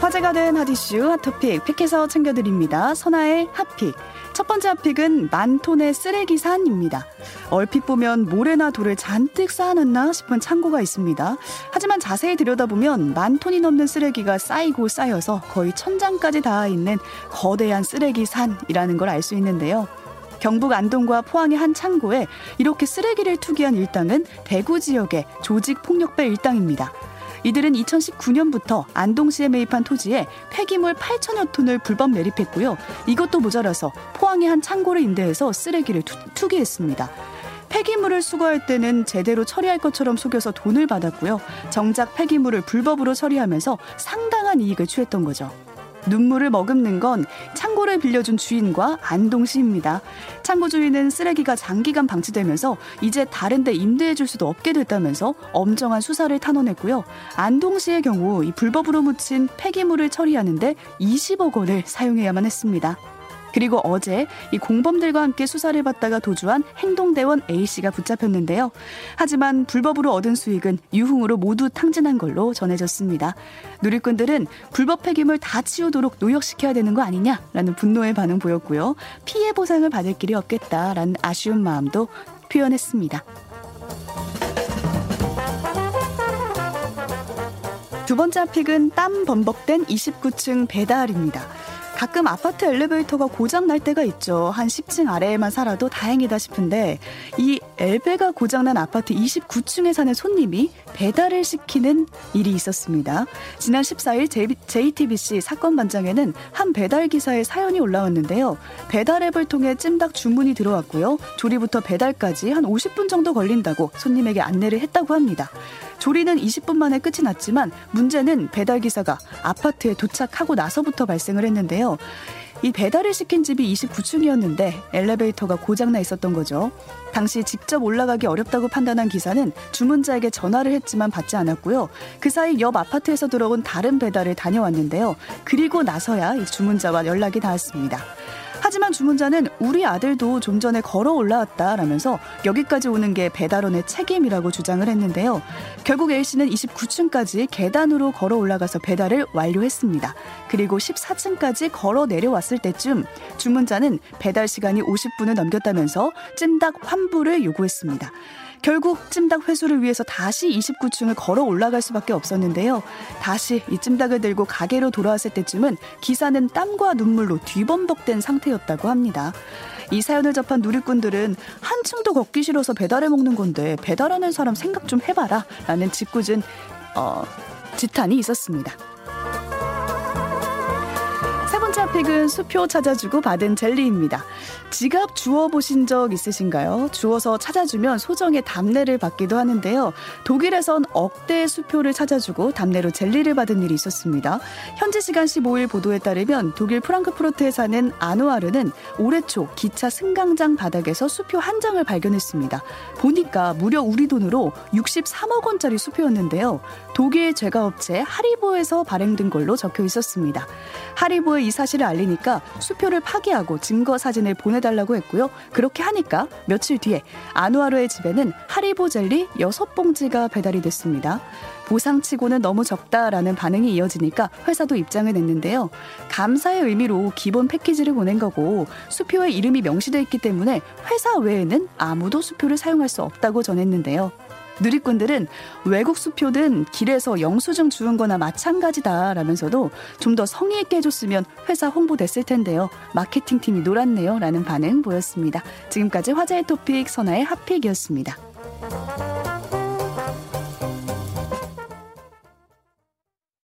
화제가 된 핫이슈 핫토픽 픽해서 챙겨드립니다. 선아의 핫픽. 첫 번째 핫픽은 만 톤의 쓰레기 산입니다. 얼핏 보면 모래나 돌을 잔뜩 쌓아놨나 싶은 창고가 있습니다. 하지만 자세히 들여다보면 만 톤이 넘는 쓰레기가 쌓이고 쌓여서 거의 천장까지 닿아 있는 거대한 쓰레기 산이라는 걸 알 수 있는데요. 경북 안동과 포항의 한 창고에 이렇게 쓰레기를 투기한 일당은 대구 지역의 조직 폭력배 일당입니다. 이들은 2019년부터 안동시에 매입한 토지에 폐기물 8천여 톤을 불법 매립했고요. 이것도 모자라서 포항의 한 창고를 임대해서 쓰레기를 투, 기했습니다 폐기물을 수거할 때는 제대로 처리할 것처럼 속여서 돈을 받았고요. 정작 폐기물을 불법으로 처리하면서 상당한 이익을 취했던 거죠. 눈물을 머금는 건 창고를 빌려준 주인과 안동 시입니다. 창고 주인은 쓰레기가 장기간 방치되면서 이제 다른 데 임대해 줄 수도 없게 됐다면서 엄정한 수사를 탄원했고요. 안동 시의 경우 이 불법으로 묻힌 폐기물을 처리하는데 20억 원을 사용해야만 했습니다. 그리고 어제 이 공범들과 함께 수사를 받다가 도주한 행동대원 A씨가 붙잡혔는데요. 하지만 불법으로 얻은 수익은 유흥으로 모두 탕진한 걸로 전해졌습니다. 누리꾼들은 불법 폐기물 다 치우도록 노역시켜야 되는 거 아니냐라는 분노의 반응 보였고요. 피해 보상을 받을 길이 없겠다라는 아쉬운 마음도 표현했습니다. 두 번째 픽은 땀 범벅된 29층 배달입니다. 가끔 아파트 엘리베이터가 고장 날 때가 있죠. 한 10층 아래에만 살아도 다행이다 싶은데 이 엘베가 고장난 아파트 29층에 사는 손님이 배달을 시키는 일이 있었습니다. 지난 14일 JTBC 사건 반장에는 한 배달 기사의 사연이 올라왔는데요. 배달 앱을 통해 찜닭 주문이 들어왔고요. 조리부터 배달까지 한 50분 정도 걸린다고 손님에게 안내를 했다고 합니다. 조리는 20분 만에 끝이 났지만 문제는 배달 기사가 아파트에 도착하고 나서부터 발생을 했는데요. 이 배달을 시킨 집이 29층이었는데 엘리베이터가 고장나 있었던 거죠. 당시 직접 올라가기 어렵다고 판단한 기사는 주문자에게 전화를 했지만 받지 않았고요. 그 사이 옆 아파트에서 들어온 다른 배달을 다녀왔는데요. 그리고 나서야 이 주문자와 연락이 닿았습니다. 하지만 주문자는 우리 아들도 좀 전에 걸어 올라왔다라면서 여기까지 오는 게 배달원의 책임이라고 주장을 했는데요. 결국 A씨는 29층까지 계단으로 걸어 올라가서 배달을 완료했습니다. 그리고 14층까지 걸어 내려왔을 때쯤 주문자는 배달 시간이 50분을 넘겼다면서 찜닭 환불을 요구했습니다. 결국 찜닭 회수를 위해서 다시 29층을 걸어 올라갈 수밖에 없었는데요. 다시 이 찜닭을 들고 가게로 돌아왔을 때쯤은 기사는 땀과 눈물로 뒤범벅된 상태였다고 합니다. 이 사연을 접한 누리꾼들은 한층도 걷기 싫어서 배달해 먹는 건데 배달하는 사람 생각 좀 해봐라 라는 짓궂은 어, 지탄이 있었습니다. 핫픽은 수표 찾아주고 받은 젤리입니다. 지갑 주워 보신 적 있으신가요? 주워서 찾아주면 소정의 답례를 받기도 하는데요. 독일에선 억대의 수표를 찾아주고 답례로 젤리를 받은 일이 있었습니다. 현지 시간 15일 보도에 따르면 독일 프랑크푸르트에 사는 아누아르는 올해 초 기차 승강장 바닥에서 수표 한 장을 발견했습니다. 보니까 무려 우리 돈으로 63억 원짜리 수표였는데요. 독일 제과업체 하리보에서 발행된 걸로 적혀 있었습니다. 하리보에 이사 실을 알리니까 수표를 파기하고 증거 사진을 보내 달라고 했고요. 그렇게 하니까 며칠 뒤에 아누아르의 집에는 하리보 젤리 6봉지가 배달이 됐습니다. 보상치고는 너무 적다라는 반응이 이어지니까 회사도 입장을 냈는데요. 감사의 의미로 기본 패키지를 보낸 거고 수표에 이름이 명시되어 있기 때문에 회사 외에는 아무도 수표를 사용할 수 없다고 전했는데요. 누리꾼들은 외국 수표든 길에서 영수증 주운 거나 마찬가지다라면서도 좀 더 성의 있게 해줬으면 회사 홍보됐을 텐데요. 마케팅팀이 놀았네요. 라는 반응 보였습니다. 지금까지 화제의 토픽 선아의 핫픽이었습니다.